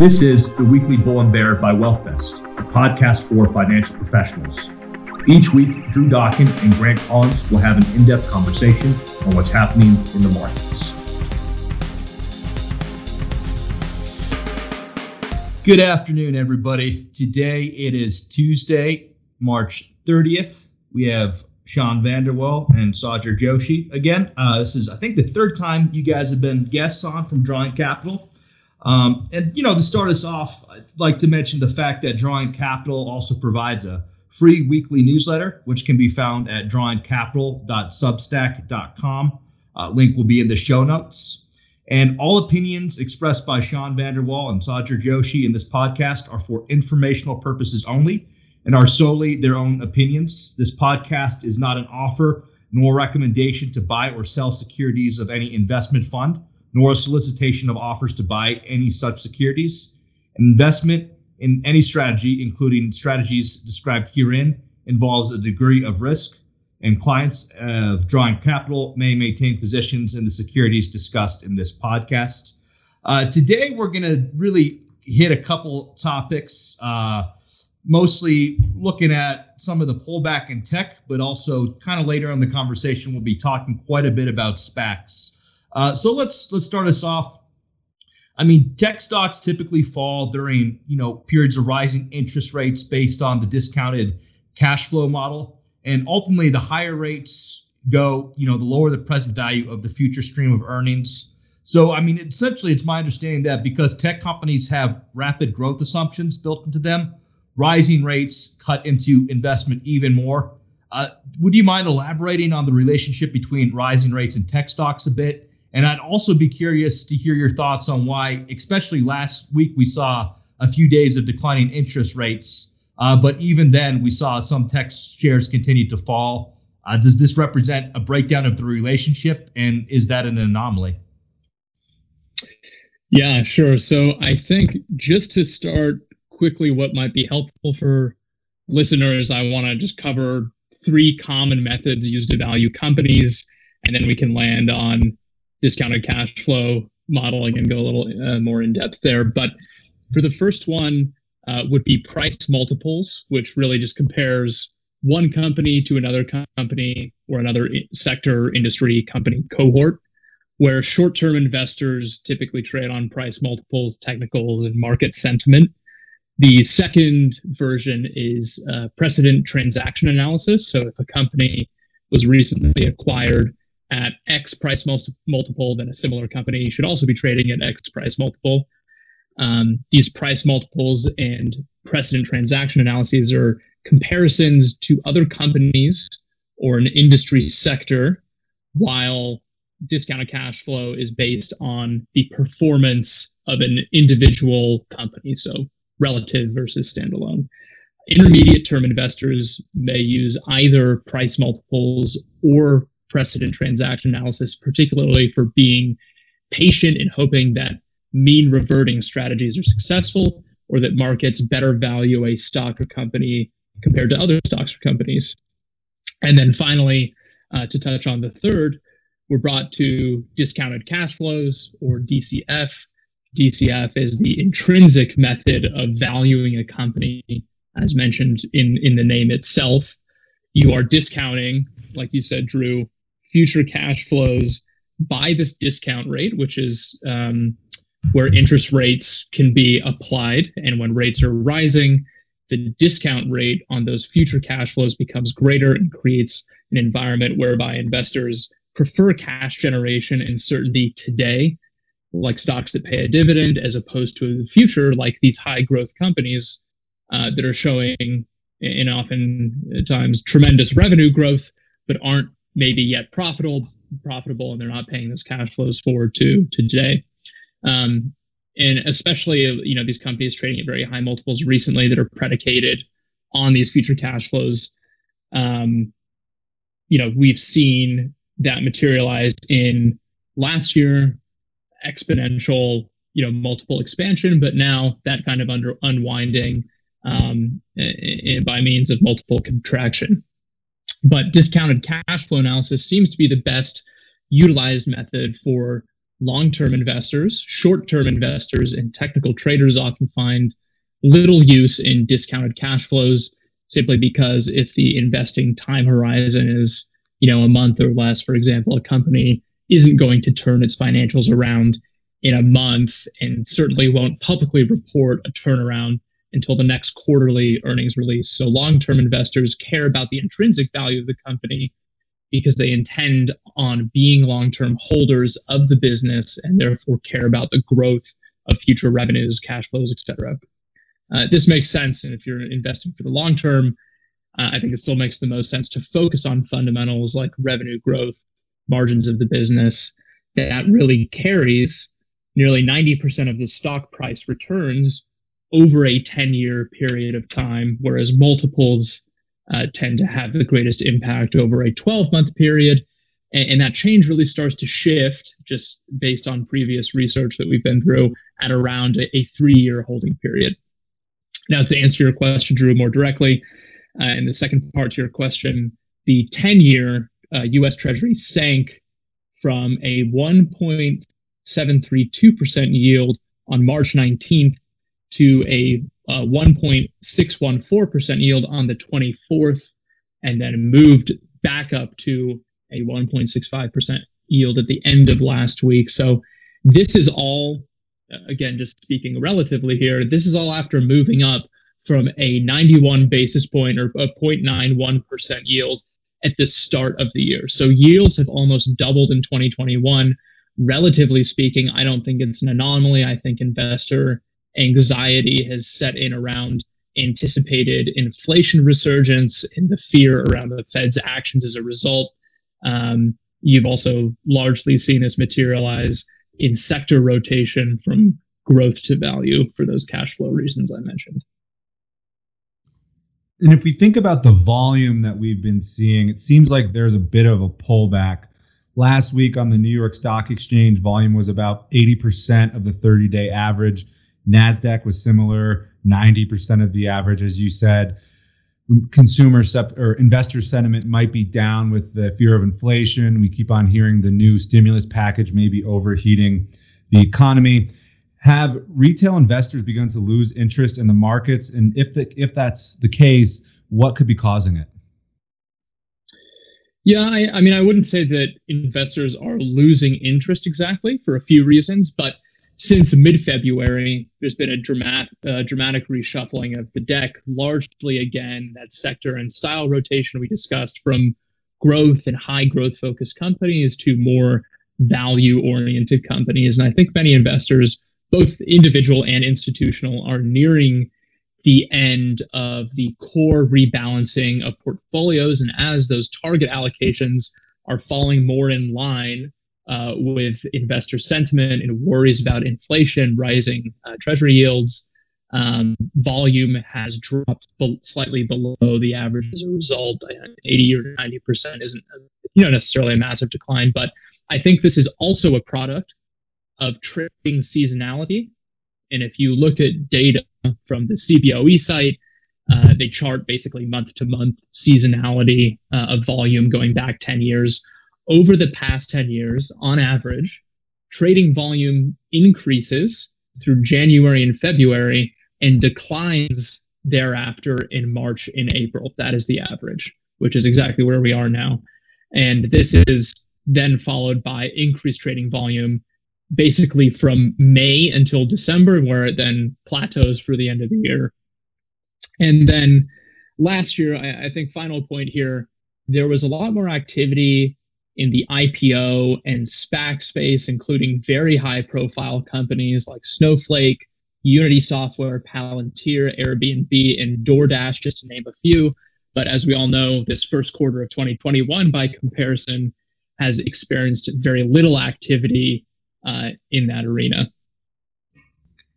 This is the weekly Bull and Bear by WealthVest, a podcast for financial professionals. Each week, Drew Dawkin and Grant Collins will have an in depth conversation on what's happening in the markets. Good afternoon, everybody. Today it is Tuesday, March 30th. We have Sean Vanderwell and Saagar Joshi again. Uh, this is, I think, the third time you guys have been guests on from Drawing Capital. Um, and, you know, to start us off, I'd like to mention the fact that Drawing Capital also provides a free weekly newsletter, which can be found at drawingcapital.substack.com. Uh, link will be in the show notes. And all opinions expressed by Sean Vanderwall and Saagar Joshi in this podcast are for informational purposes only and are solely their own opinions. This podcast is not an offer nor recommendation to buy or sell securities of any investment fund, nor a solicitation of offers to buy any such securities. Investment in any strategy, including strategies described herein, involves a degree of risk, and clients of drawing capital may maintain positions in the securities discussed in this podcast. Uh, today, we're going to really hit a couple topics. Uh, mostly looking at some of the pullback in tech, but also kind of later in the conversation, we'll be talking quite a bit about SPACs. Uh, so let's let's start us off. I mean, tech stocks typically fall during you know periods of rising interest rates based on the discounted cash flow model, and ultimately the higher rates go, you know, the lower the present value of the future stream of earnings. So, I mean, essentially, it's my understanding that because tech companies have rapid growth assumptions built into them, rising rates cut into investment even more. Uh, would you mind elaborating on the relationship between rising rates and tech stocks a bit? And I'd also be curious to hear your thoughts on why, especially last week, we saw a few days of declining interest rates. Uh, but even then, we saw some tech shares continue to fall. Uh, does this represent a breakdown of the relationship? And is that an anomaly? Yeah, sure. So I think just to start quickly what might be helpful for listeners, I want to just cover three common methods used to value companies, and then we can land on discounted cash flow modeling and go a little uh, more in depth there. But for the first one, uh, would be price multiples, which really just compares one company to another company or another sector, industry, company cohort, where short term investors typically trade on price multiples, technicals, and market sentiment. The second version is uh, precedent transaction analysis. So if a company was recently acquired at X price multiple, then a similar company should also be trading at X price multiple. Um, these price multiples and precedent transaction analyses are comparisons to other companies or an industry sector, while discounted cash flow is based on the performance of an individual company. So relative versus standalone. Intermediate term investors may use either price multiples or precedent transaction analysis, particularly for being patient and hoping that mean reverting strategies are successful or that markets better value a stock or company compared to other stocks or companies. And then finally, uh, to touch on the third, we're brought to discounted cash flows or DCF, DCF is the intrinsic method of valuing a company, as mentioned in, in the name itself. You are discounting, like you said, Drew, future cash flows by this discount rate, which is um, where interest rates can be applied. And when rates are rising, the discount rate on those future cash flows becomes greater and creates an environment whereby investors prefer cash generation and certainty today like stocks that pay a dividend as opposed to the future like these high growth companies uh, that are showing in often times tremendous revenue growth but aren't maybe yet profitable profitable and they're not paying those cash flows forward to to today um, and especially you know these companies trading at very high multiples recently that are predicated on these future cash flows um, you know we've seen that materialized in last year exponential, you know, multiple expansion, but now that kind of under unwinding um, by means of multiple contraction. But discounted cash flow analysis seems to be the best utilized method for long term investors, short term investors, and technical traders often find little use in discounted cash flows simply because if the investing time horizon is you know a month or less for example a company isn't going to turn its financials around in a month and certainly won't publicly report a turnaround until the next quarterly earnings release. So long term investors care about the intrinsic value of the company because they intend on being long term holders of the business and therefore care about the growth of future revenues, cash flows, etc. Uh, this makes sense. And if you're investing for the long term, uh, I think it still makes the most sense to focus on fundamentals like revenue growth, margins of the business. That really carries nearly 90% of the stock price returns over a 10 year period of time, whereas multiples uh, tend to have the greatest impact over a 12 month period. And, and, that change really starts to shift just based on previous research that we've been through at around a, a three year holding period. Now, to answer your question, Drew, more directly, uh, in the second part to your question, the 10 year uh, US Treasury sank from a 1.732% yield on March 19th to a uh, 1.614% yield on the 24th, and then moved back up to a 1.65% yield at the end of last week. So this is all, uh, again, just speaking relatively here, this is all after moving up from a 91 basis point or a 0.91% yield at the start of the year. So yields have almost doubled in 2021. Relatively speaking, I don't think it's an anomaly. I think investor anxiety has set in around anticipated inflation resurgence and the fear around the Fed's actions as a result. Um, you've also largely seen this materialize in sector rotation from growth to value for those cash flow reasons I mentioned. And if we think about the volume that we've been seeing, it seems like there's a bit of a pullback. Last week on the New York Stock Exchange, volume was about 80% of the 30 day average. NASDAQ was similar, 90% of the average, as you said. Consumer sep- or investor sentiment might be down with the fear of inflation. We keep on hearing the new stimulus package may be overheating the economy. Have retail investors begun to lose interest in the markets? And if the, if that's the case, what could be causing it? Yeah, I, I mean, I wouldn't say that investors are losing interest exactly for a few reasons, but since mid-February, there's been a dramatic, uh, dramatic reshuffling of the deck, largely again that sector and style rotation we discussed from growth and high growth focused companies to more value oriented companies. And I think many investors, both individual and institutional, are nearing the end of the core rebalancing of portfolios. And as those target allocations are falling more in line uh, with investor sentiment and worries about inflation, rising uh, treasury yields. Um, volume has dropped be- slightly below the average as a result. 80 or 90 percent isn't you know necessarily a massive decline, but I think this is also a product of trading seasonality. And if you look at data from the CBOE site, uh, they chart basically month to month seasonality uh, of volume going back 10 years over the past 10 years, on average, trading volume increases through January and February and declines thereafter in March and April. That is the average, which is exactly where we are now. And this is then followed by increased trading volume basically from May until December, where it then plateaus for the end of the year. And then last year, I, I think, final point here, there was a lot more activity in the IPO and SPAC space, including very high profile companies like Snowflake, Unity Software, Palantir, Airbnb, and DoorDash, just to name a few. But as we all know, this first quarter of 2021, by comparison, has experienced very little activity uh, in that arena.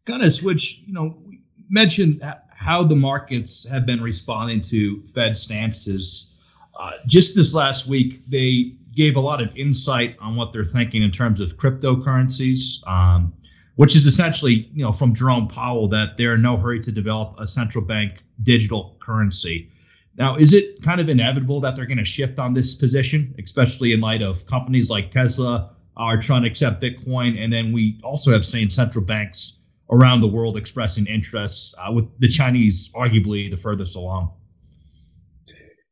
Kind of switch, you know, mentioned how the markets have been responding to Fed stances. Uh, just this last week, they gave a lot of insight on what they're thinking in terms of cryptocurrencies, um, which is essentially, you know, from Jerome Powell that they're in no hurry to develop a central bank digital currency. Now, is it kind of inevitable that they're going to shift on this position, especially in light of companies like Tesla, are trying to accept Bitcoin, and then we also have seen central banks around the world expressing interest, uh, with the Chinese arguably the furthest along.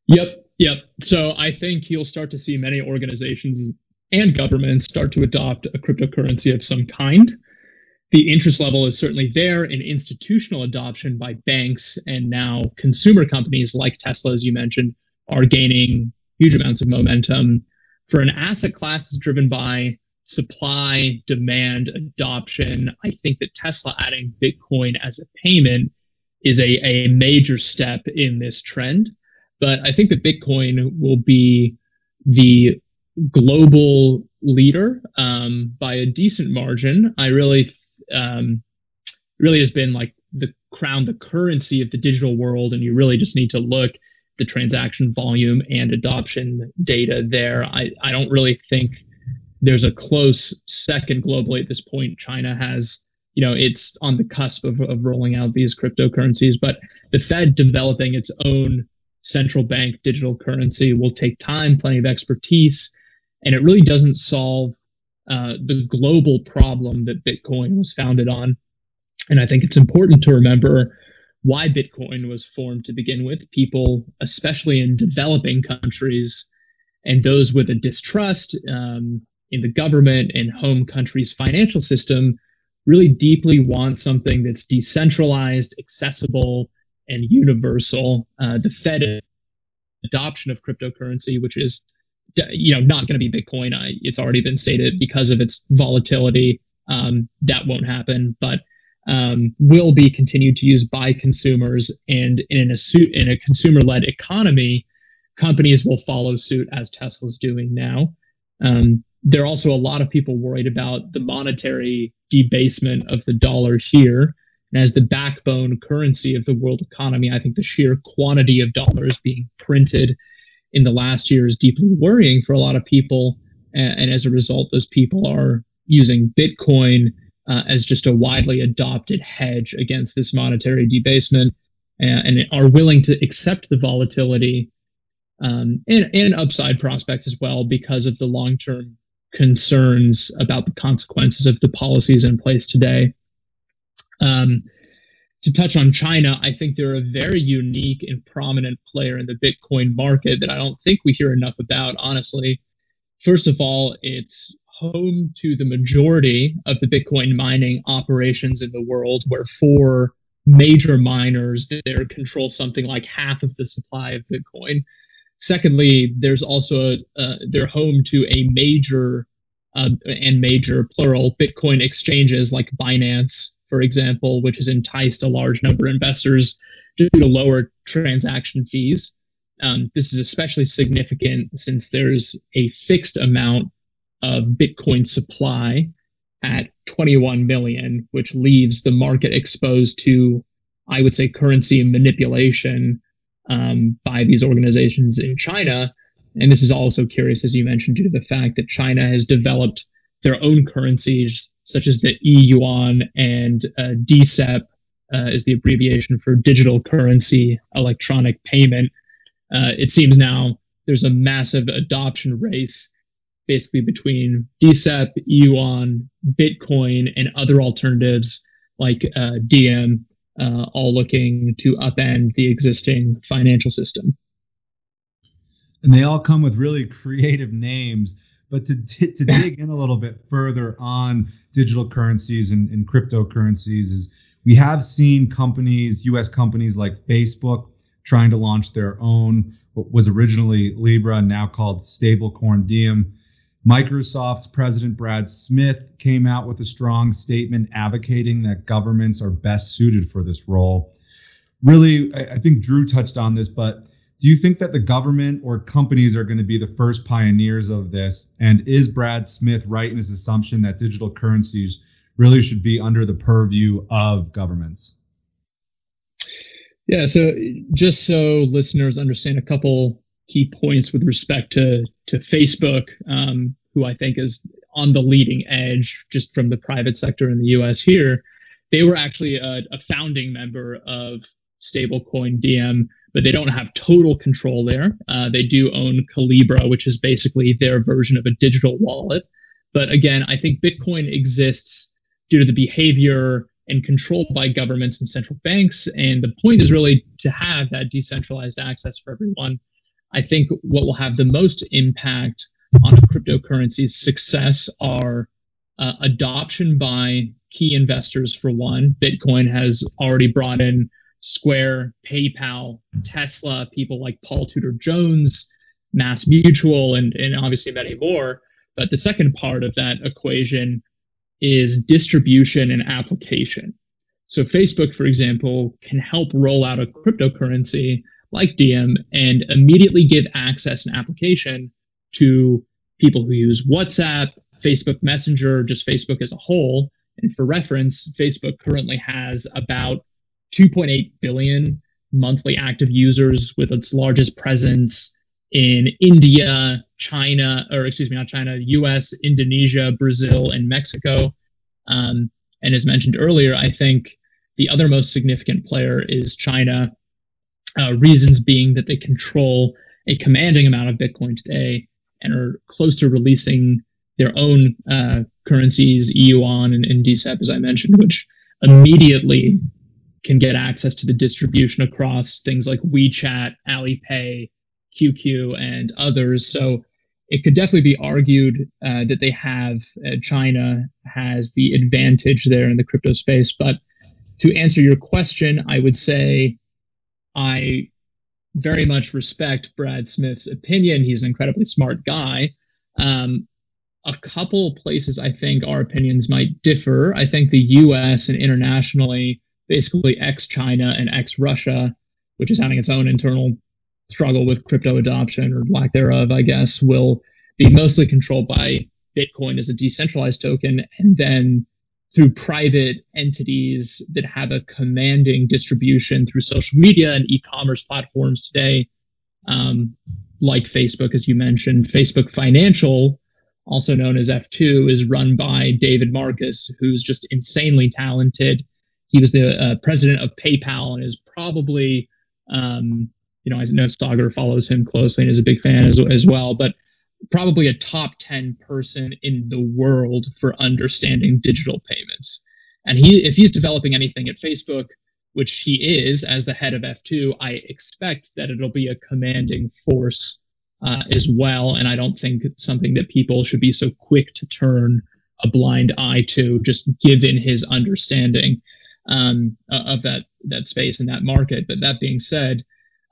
Yep, yep. So I think you'll start to see many organizations and governments start to adopt a cryptocurrency of some kind. The interest level is certainly there in institutional adoption by banks, and now consumer companies like Tesla, as you mentioned, are gaining huge amounts of momentum. For an asset class that's driven by supply, demand, adoption, I think that Tesla adding Bitcoin as a payment is a, a major step in this trend. But I think that Bitcoin will be the global leader um, by a decent margin. I really, um, really has been like the crown, the currency of the digital world, and you really just need to look the transaction volume and adoption data there. I, I don't really think there's a close second globally at this point. China has, you know, it's on the cusp of, of rolling out these cryptocurrencies, but the Fed developing its own central bank digital currency will take time, plenty of expertise, and it really doesn't solve uh, the global problem that Bitcoin was founded on. And I think it's important to remember why Bitcoin was formed to begin with. People, especially in developing countries and those with a distrust um, in the government and home country's financial system, really deeply want something that's decentralized, accessible, and universal. Uh, the Fed adoption of cryptocurrency, which is you know not going to be Bitcoin, I, it's already been stated because of its volatility. Um, that won't happen, but um, will be continued to use by consumers, and in a suit in a consumer-led economy, companies will follow suit as Tesla's doing now. Um, there are also a lot of people worried about the monetary debasement of the dollar here. And as the backbone currency of the world economy, I think the sheer quantity of dollars being printed in the last year is deeply worrying for a lot of people. And, and as a result, those people are using Bitcoin uh, as just a widely adopted hedge against this monetary debasement and, and are willing to accept the volatility um, and, and upside prospects as well because of the long term concerns about the consequences of the policies in place today. Um, to touch on China, I think they're a very unique and prominent player in the Bitcoin market that I don't think we hear enough about, honestly. First of all, it's home to the majority of the Bitcoin mining operations in the world, where four major miners there control something like half of the supply of Bitcoin. Secondly, there's also a, uh, they're home to a major uh, and major plural Bitcoin exchanges like Binance, for example, which has enticed a large number of investors due to lower transaction fees. Um, this is especially significant since there's a fixed amount of Bitcoin supply at 21 million, which leaves the market exposed to, I would say, currency manipulation um, by these organizations in China. And this is also curious, as you mentioned, due to the fact that China has developed their own currencies, such as the e yuan and uh, DCEP uh, is the abbreviation for digital currency electronic payment. Uh, it seems now there's a massive adoption race basically between DCEP, yuan, Bitcoin, and other alternatives like uh, Diem uh, all looking to upend the existing financial system. And they all come with really creative names. But to, to dig in a little bit further on digital currencies and, and cryptocurrencies is we have seen companies, US companies like Facebook, trying to launch their own, what was originally Libra, now called stablecoin Diem. Microsoft's President Brad Smith came out with a strong statement advocating that governments are best suited for this role. Really, I, think Drew touched on this, but do you think that the government or companies are going to be the first pioneers of this? And is Brad Smith right in his assumption that digital currencies really should be under the purview of governments? Yeah, so just so listeners understand a couple key points with respect to to Facebook, um, who I think is on the leading edge just from the private sector in the U.S. Here, they were actually a, a founding member of stablecoin Diem, but they don't have total control there. Uh, they do own Calibra, which is basically their version of a digital wallet. But again, I think Bitcoin exists due to the behavior and control by governments and central banks. And the point is really to have that decentralized access for everyone. I think what will have the most impact on a cryptocurrency's success are uh, adoption by key investors for one. Bitcoin has already brought in Square, PayPal, Tesla, people like Paul Tudor Jones, Mass Mutual, and, and obviously many more. But the second part of that equation is distribution and application. So Facebook, for example, can help roll out a cryptocurrency like Diem and immediately give access and application to people who use WhatsApp, Facebook Messenger, just Facebook as a whole. And for reference, Facebook currently has about 2.8 billion monthly active users with its largest presence in India, China, or excuse me, not China, US, Indonesia, Brazil, and Mexico. Um, and as mentioned earlier, I think the other most significant player is China. Uh, reasons being that they control a commanding amount of Bitcoin today and are close to releasing their own uh, currencies, yuan and, and as I mentioned, which immediately can get access to the distribution across things like WeChat, Alipay, QQ, and others. So it could definitely be argued uh, that they have uh, China has the advantage there in the crypto space. But to answer your question, I would say I very much respect Brad Smith's opinion. He's an incredibly smart guy. Um, a couple places I think our opinions might differ. I think the US and internationally, basically ex China and ex Russia, which is having its own internal struggle with crypto adoption or lack thereof, I guess, will be mostly controlled by Bitcoin as a decentralized token. And then through private entities that have a commanding distribution through social media and e-commerce platforms today, um, like Facebook, as you mentioned. Facebook Financial, also known as F2, is run by David Marcus, who's just insanely talented. He was the uh, president of PayPal and is probably, um, you know, I know Saagar follows him closely and is a big fan as, as well, but probably a top 10 person in the world for understanding digital payments. And he, if he's developing anything at Facebook, which he is as the head of F2, I expect that it'll be a commanding force uh, as well. And I don't think it's something that people should be so quick to turn a blind eye to, just given his understanding um, of that that space and that market. But that being said,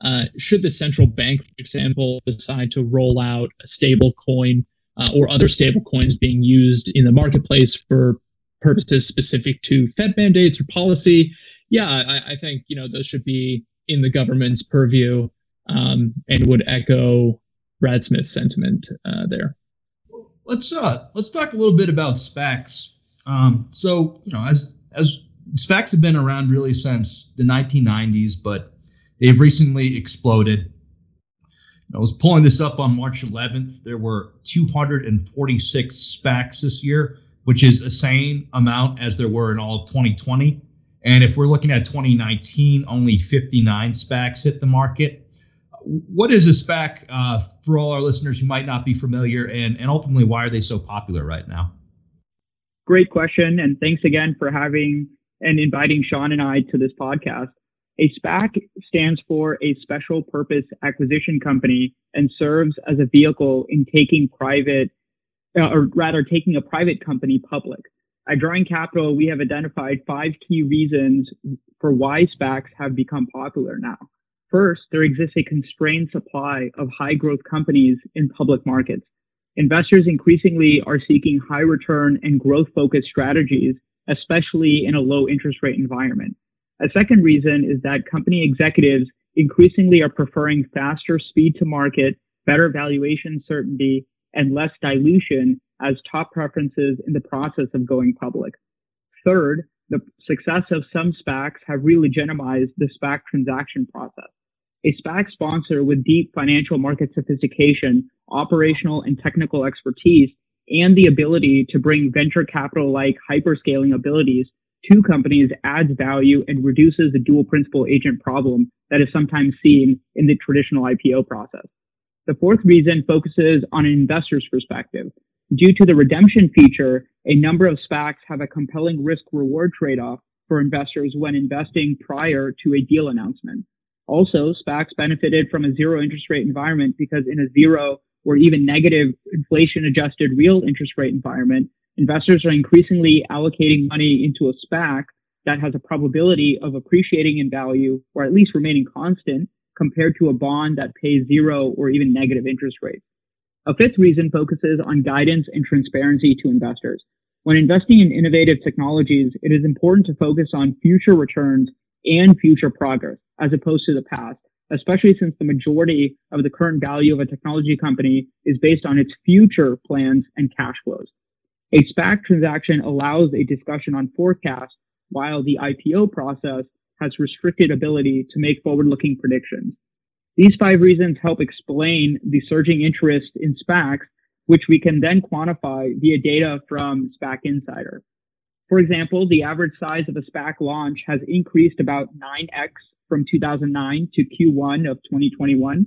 uh, should the central bank, for example, decide to roll out a stable coin uh, or other stable coins being used in the marketplace for purposes specific to Fed mandates or policy, yeah, I, I think you know those should be in the government's purview um, and would echo Brad Smith's sentiment uh, there. Let's uh let's talk a little bit about SPACs. Um, so you know, as as SPACs have been around really since the 1990s, but They've recently exploded. I was pulling this up on March 11th. There were 246 SPACs this year, which is the same amount as there were in all of 2020. And if we're looking at 2019, only 59 SPACs hit the market. What is a SPAC uh, for all our listeners who might not be familiar, and, and ultimately, why are they so popular right now? Great question. And thanks again for having and inviting Sean and I to this podcast. A SPAC stands for a special purpose acquisition company and serves as a vehicle in taking private, uh, or rather taking a private company public. At Drawing Capital, we have identified five key reasons for why SPACs have become popular now. First, there exists a constrained supply of high growth companies in public markets. Investors increasingly are seeking high return and growth focused strategies, especially in a low interest rate environment. A second reason is that company executives increasingly are preferring faster speed to market, better valuation certainty, and less dilution as top preferences in the process of going public. Third, the success of some SPACs have re-legitimized the SPAC transaction process. A SPAC sponsor with deep financial market sophistication, operational and technical expertise, and the ability to bring venture capital like hyperscaling abilities to companies adds value and reduces the dual principal agent problem that is sometimes seen in the traditional IPO process. The fourth reason focuses on an investor's perspective. Due to the redemption feature, a number of SPACs have a compelling risk reward trade off for investors when investing prior to a deal announcement. Also, SPACs benefited from a zero interest rate environment because in a zero or even negative inflation adjusted real interest rate environment, investors are increasingly allocating money into a SPAC that has a probability of appreciating in value or at least remaining constant compared to a bond that pays zero or even negative interest rates. A fifth reason focuses on guidance and transparency to investors. When investing in innovative technologies, it is important to focus on future returns and future progress as opposed to the past, especially since the majority of the current value of a technology company is based on its future plans and cash flows. A SPAC transaction allows a discussion on forecasts while the IPO process has restricted ability to make forward-looking predictions. These five reasons help explain the surging interest in SPACs, which we can then quantify via data from SPAC Insider. For example, the average size of a SPAC launch has increased about 9x from 2009 to Q1 of 2021.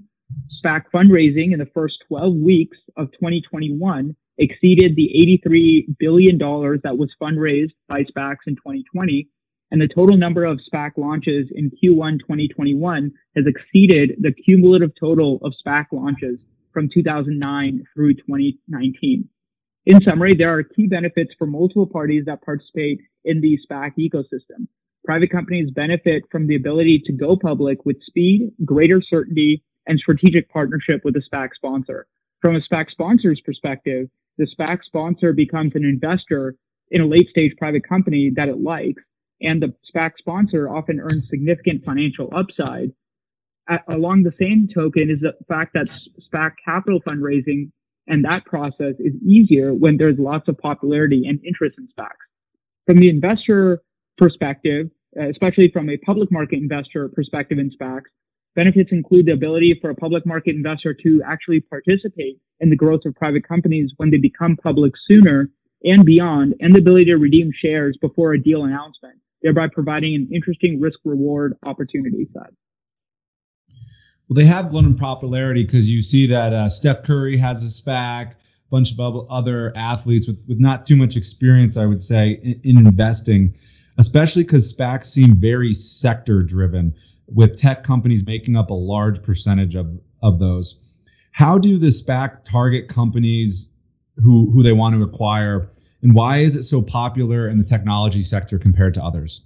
SPAC fundraising in the first 12 weeks of 2021 exceeded the $83 billion that was fundraised by SPACs in 2020. And the total number of SPAC launches in Q1 2021 has exceeded the cumulative total of SPAC launches from 2009 through 2019. In summary, there are key benefits for multiple parties that participate in the SPAC ecosystem. Private companies benefit from the ability to go public with speed, greater certainty, and strategic partnership with a SPAC sponsor. From a SPAC sponsor's perspective, the SPAC sponsor becomes an investor in a late stage private company that it likes, and the SPAC sponsor often earns significant financial upside. At, along the same token is the fact that SPAC capital fundraising and that process is easier when there's lots of popularity and interest in SPACs. From the investor perspective, especially from a public market investor perspective in SPACs, benefits include the ability for a public market investor to actually participate in the growth of private companies when they become public sooner and beyond, and the ability to redeem shares before a deal announcement, thereby providing an interesting risk reward opportunity set. Well, they have grown in popularity because you see that uh, Steph Curry has a SPAC, a bunch of other athletes with, with not too much experience, I would say, in, in investing, especially because SPACs seem very sector driven, with tech companies making up a large percentage of, of those. How do the SPAC target companies who, who they want to acquire, and why is it so popular in the technology sector compared to others?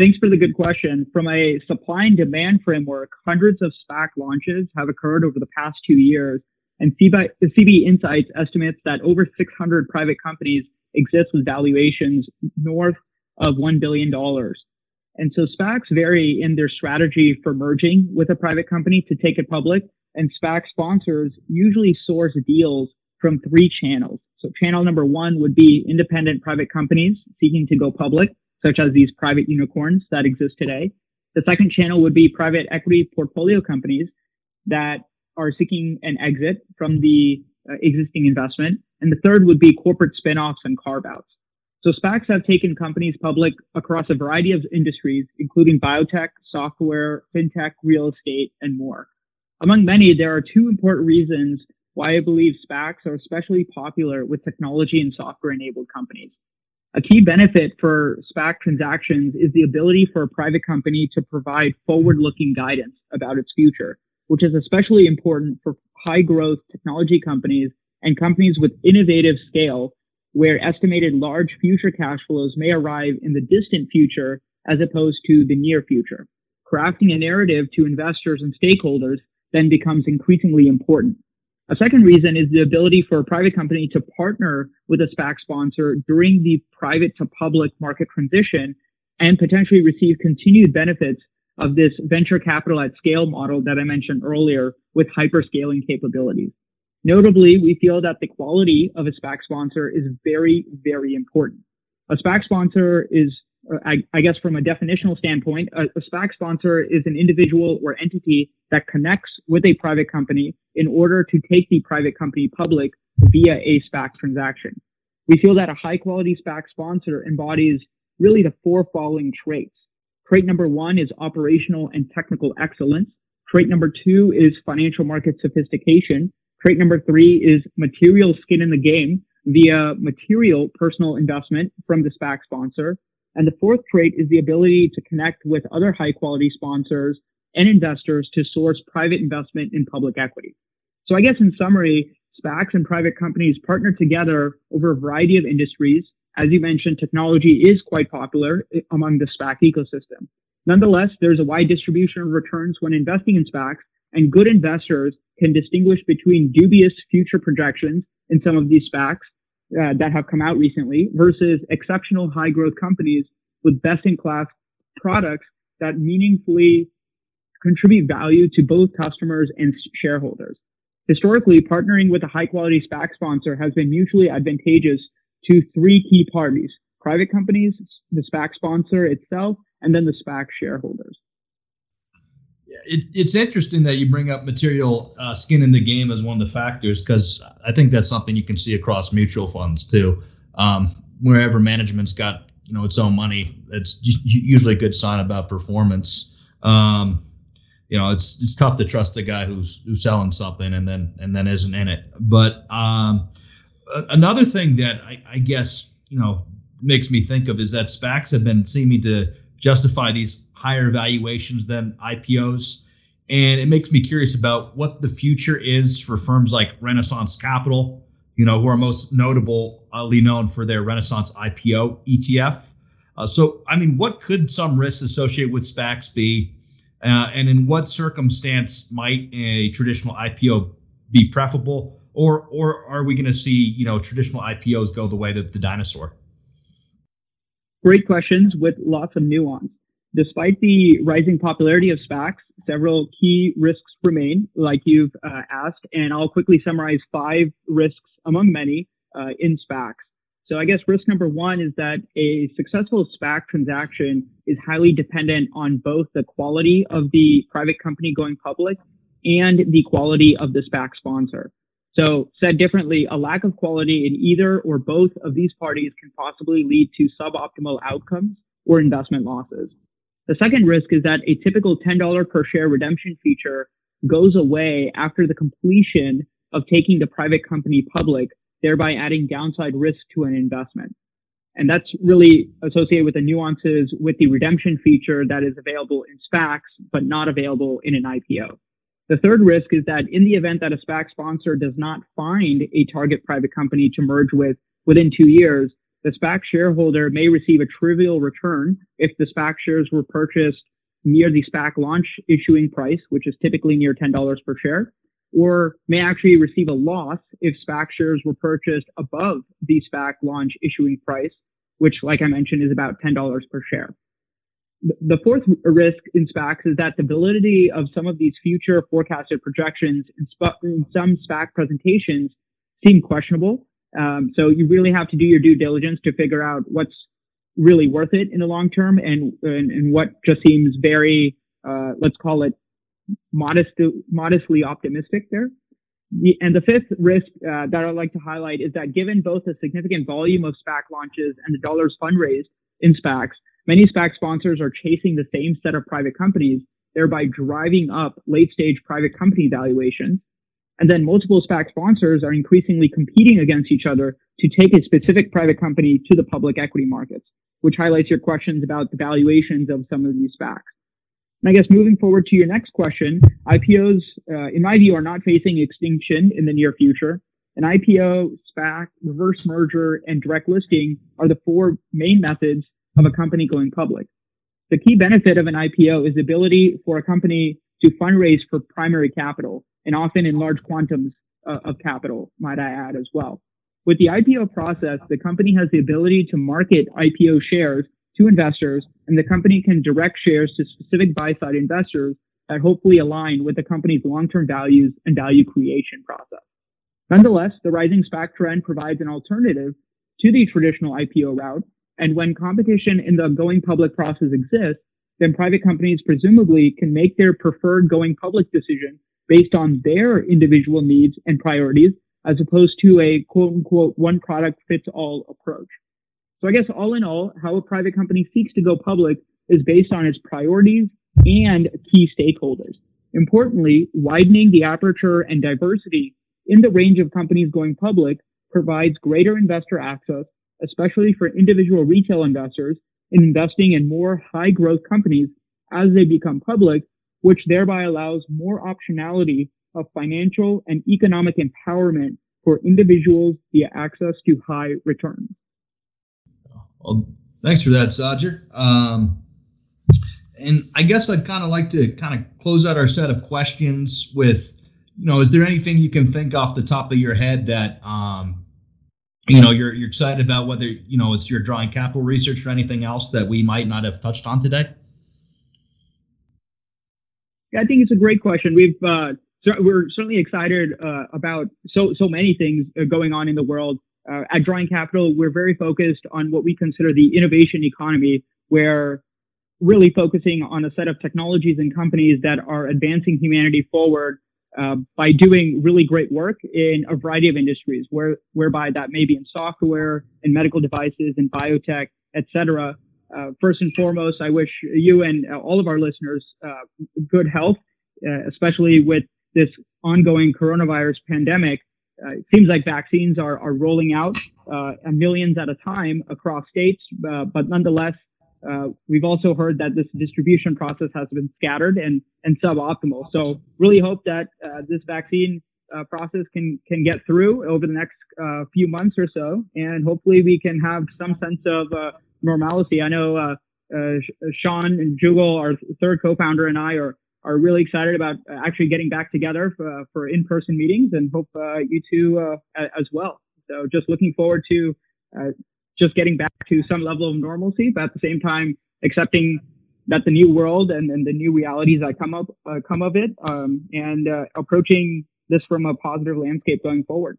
Thanks for the good question. From a supply and demand framework, hundreds of SPAC launches have occurred over the past two years, and CB, CB Insights estimates that over 600 private companies exist with valuations north of $1 billion. And so SPACs vary in their strategy for merging with a private company to take it public, and SPAC sponsors usually source deals from three channels. So channel number one would be independent private companies seeking to go public such as these private unicorns that exist today. The second channel would be private equity portfolio companies that are seeking an exit from the Uh, existing investment. And the third would be corporate spinoffs and carve outs. So SPACs have taken companies public across a variety of industries, including biotech, software, fintech, real estate, and more. Among many, there are two important reasons why I believe SPACs are especially popular with technology and software enabled companies. A key benefit for SPAC transactions is the ability for a private company to provide forward looking guidance about its future, which is especially important for high growth technology companies and companies with innovative scale where estimated large future cash flows may arrive in the distant future as opposed to the near future. Crafting a narrative to investors and stakeholders then becomes increasingly important. A second reason is the ability for a private company to partner with a SPAC sponsor during the private to public market transition and potentially receive continued benefits of this venture capital at scale model that I mentioned earlier with hyperscaling capabilities. Notably, we feel that the quality of a SPAC sponsor is very, very important. A SPAC sponsor is I, I, guess from a definitional standpoint, a, a SPAC sponsor is an individual or entity that connects with a private company in order to take the private company public via a SPAC transaction. We feel that a high quality SPAC sponsor embodies really the four following traits. Trait number one is operational and technical excellence. Trait number two is financial market sophistication. Trait number three is material skin in the game via material personal investment from the SPAC sponsor. And the fourth trait is the ability to connect with other high quality sponsors and investors to source private investment in public equity. So I guess in summary, SPACs and private companies partner together over a variety of industries. As you mentioned, technology is quite popular among the SPAC ecosystem. Nonetheless, there's a wide distribution of returns when investing in SPACs, and good investors can distinguish between dubious future projections in some of these SPACs uh, that have come out recently versus exceptional high growth companies with best in class products that meaningfully contribute value to both customers and shareholders. Historically, partnering with a high quality SPAC sponsor has been mutually advantageous to three key parties, private companies, the SPAC sponsor itself, and then the SPAC shareholders. It, it's interesting that you bring up material uh, skin in the game as one of the factors because I think that's something you can see across mutual funds too. Um, wherever management's got you know its own money, it's usually a good sign about performance. Um, you know, it's it's tough to trust a guy who's who's selling something and then and then isn't in it. But um, another thing that I, I guess you know makes me think of is that SPACs have been seeming to justify these higher valuations than IPOs. And it makes me curious about what the future is for firms like Renaissance Capital, you know, who are most notably known for their Renaissance IPO ETF. Uh, so, I mean, what could some risks associated with SPACs be? Uh, and in what circumstance might a traditional IPO be preferable? Or, or are we going to see, you know, traditional IPOs go the way of the dinosaur? Great questions with lots of nuance. Despite the rising popularity of SPACs, several key risks remain, like you've uh, asked, and I'll quickly summarize five risks among many uh, in SPACs. So I guess risk number one is that a successful SPAC transaction is highly dependent on both the quality of the private company going public and the quality of the SPAC sponsor. So said differently, a lack of quality in either or both of these parties can possibly lead to suboptimal outcomes or investment losses. The second risk is that a typical $10 per share redemption feature goes away after the completion of taking the private company public, thereby adding downside risk to an investment. And that's really associated with the nuances with the redemption feature that is available in SPACs, but not available in an IPO. The third risk is that in the event that a SPAC sponsor does not find a target private company to merge with within two years, the SPAC shareholder may receive a trivial return if the SPAC shares were purchased near the SPAC launch issuing price, which is typically near $10 per share, or may actually receive a loss if SPAC shares were purchased above the SPAC launch issuing price, which, like I mentioned, is about $10 per share. The fourth risk in SPACs is that the validity of some of these future forecasted projections in, sp- in some SPAC presentations seem questionable. Um, so you really have to do your due diligence to figure out what's really worth it in the long term and, and, and what just seems very, uh, let's call it modest, modestly optimistic there. The, and the fifth risk uh, that I'd like to highlight is that given both the significant volume of SPAC launches and the dollars fundraised in SPACs, Many SPAC sponsors are chasing the same set of private companies, thereby driving up late stage private company valuations. And then multiple SPAC sponsors are increasingly competing against each other to take a specific private company to the public equity markets, which highlights your questions about the valuations of some of these SPACs. And I guess moving forward to your next question, IPOs, uh, in my view, are not facing extinction in the near future. An IPO, SPAC, reverse merger, and direct listing are the four main methods of a company going public. The key benefit of an IPO is the ability for a company to fundraise for primary capital and often in large quantums uh, of capital, might I add as well. With the IPO process, the company has the ability to market IPO shares to investors and the company can direct shares to specific buy side investors that hopefully align with the company's long-term values and value creation process. Nonetheless, the rising SPAC trend provides an alternative to the traditional IPO route and when competition in the going public process exists, then private companies presumably can make their preferred going public decision based on their individual needs and priorities, as opposed to a quote unquote one product fits all approach. So I guess all in all, how a private company seeks to go public is based on its priorities and key stakeholders. Importantly, widening the aperture and diversity in the range of companies going public provides greater investor access, especially for individual retail investors in investing in more high growth companies as they become public, which thereby allows more optionality of financial and economic empowerment for individuals via access to high returns. Well, thanks for that, Saagar. Um, and I guess I'd kind of like to kind of close out our set of questions with, you know, is there anything you can think off the top of your head that, um, you know, you're you're excited about whether you know it's your drawing capital research or anything else that we might not have touched on today? Yeah, I think it's a great question. We've uh, so we're certainly excited uh, about so so many things uh, going on in the world. Uh, at Drawing Capital, we're very focused on what we consider the innovation economy, where really focusing on a set of technologies and companies that are advancing humanity forward uh, by doing really great work in a variety of industries, where whereby that may be in software, in medical devices, in biotech, etc. Uh, first and foremost, I wish you and all of our listeners uh, good health, uh, especially with this ongoing coronavirus pandemic. Uh, it seems like vaccines are, are rolling out millions at a time across states, but nonetheless, uh, we've also heard that this distribution process has been scattered and, and suboptimal. So really hope that uh, this vaccine uh, process can can get through over the next uh, few months or so, and hopefully we can have some sense of uh, normalcy. I know Sean and Jugal, our third co-founder, and I are are really excited about actually getting back together for, for in-person meetings, and hope you two as well. So just looking forward to just getting back to some level of normalcy, but at the same time accepting that the new world and, and the new realities that come up uh, come of it, um, and uh, approaching this from a positive landscape going forward.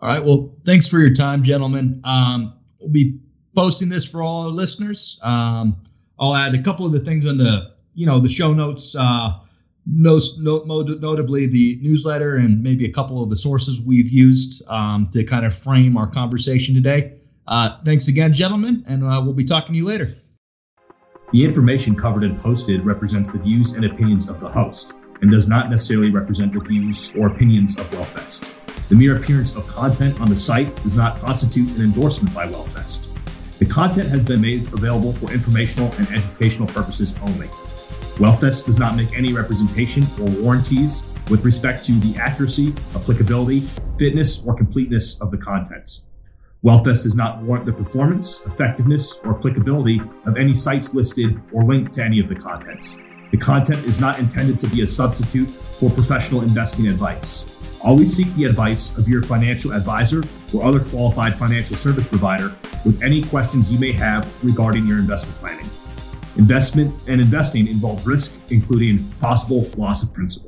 All right. Well, thanks for your time, gentlemen. Um, we'll be posting this for all our listeners. Um, I'll add a couple of the things on the you know the show notes. Uh, most notably the newsletter and maybe a couple of the sources we've used um, to kind of frame our conversation today. Uh, thanks again, gentlemen, and uh, we'll be talking to you later. The information covered and posted represents the views and opinions of the host and does not necessarily represent the views or opinions of WealthVest. The mere appearance of content on the site does not constitute an endorsement by WealthVest. The content has been made available for informational and educational purposes only. WealthVest does not make any representation or warranties with respect to the accuracy, applicability, fitness, or completeness of the contents. WealthVest does not warrant the performance, effectiveness, or applicability of any sites listed or linked to any of the contents. The content is not intended to be a substitute for professional investing advice. Always seek the advice of your financial advisor or other qualified financial service provider with any questions you may have regarding your investment planning. Investment and investing involves risk, including possible loss of principal.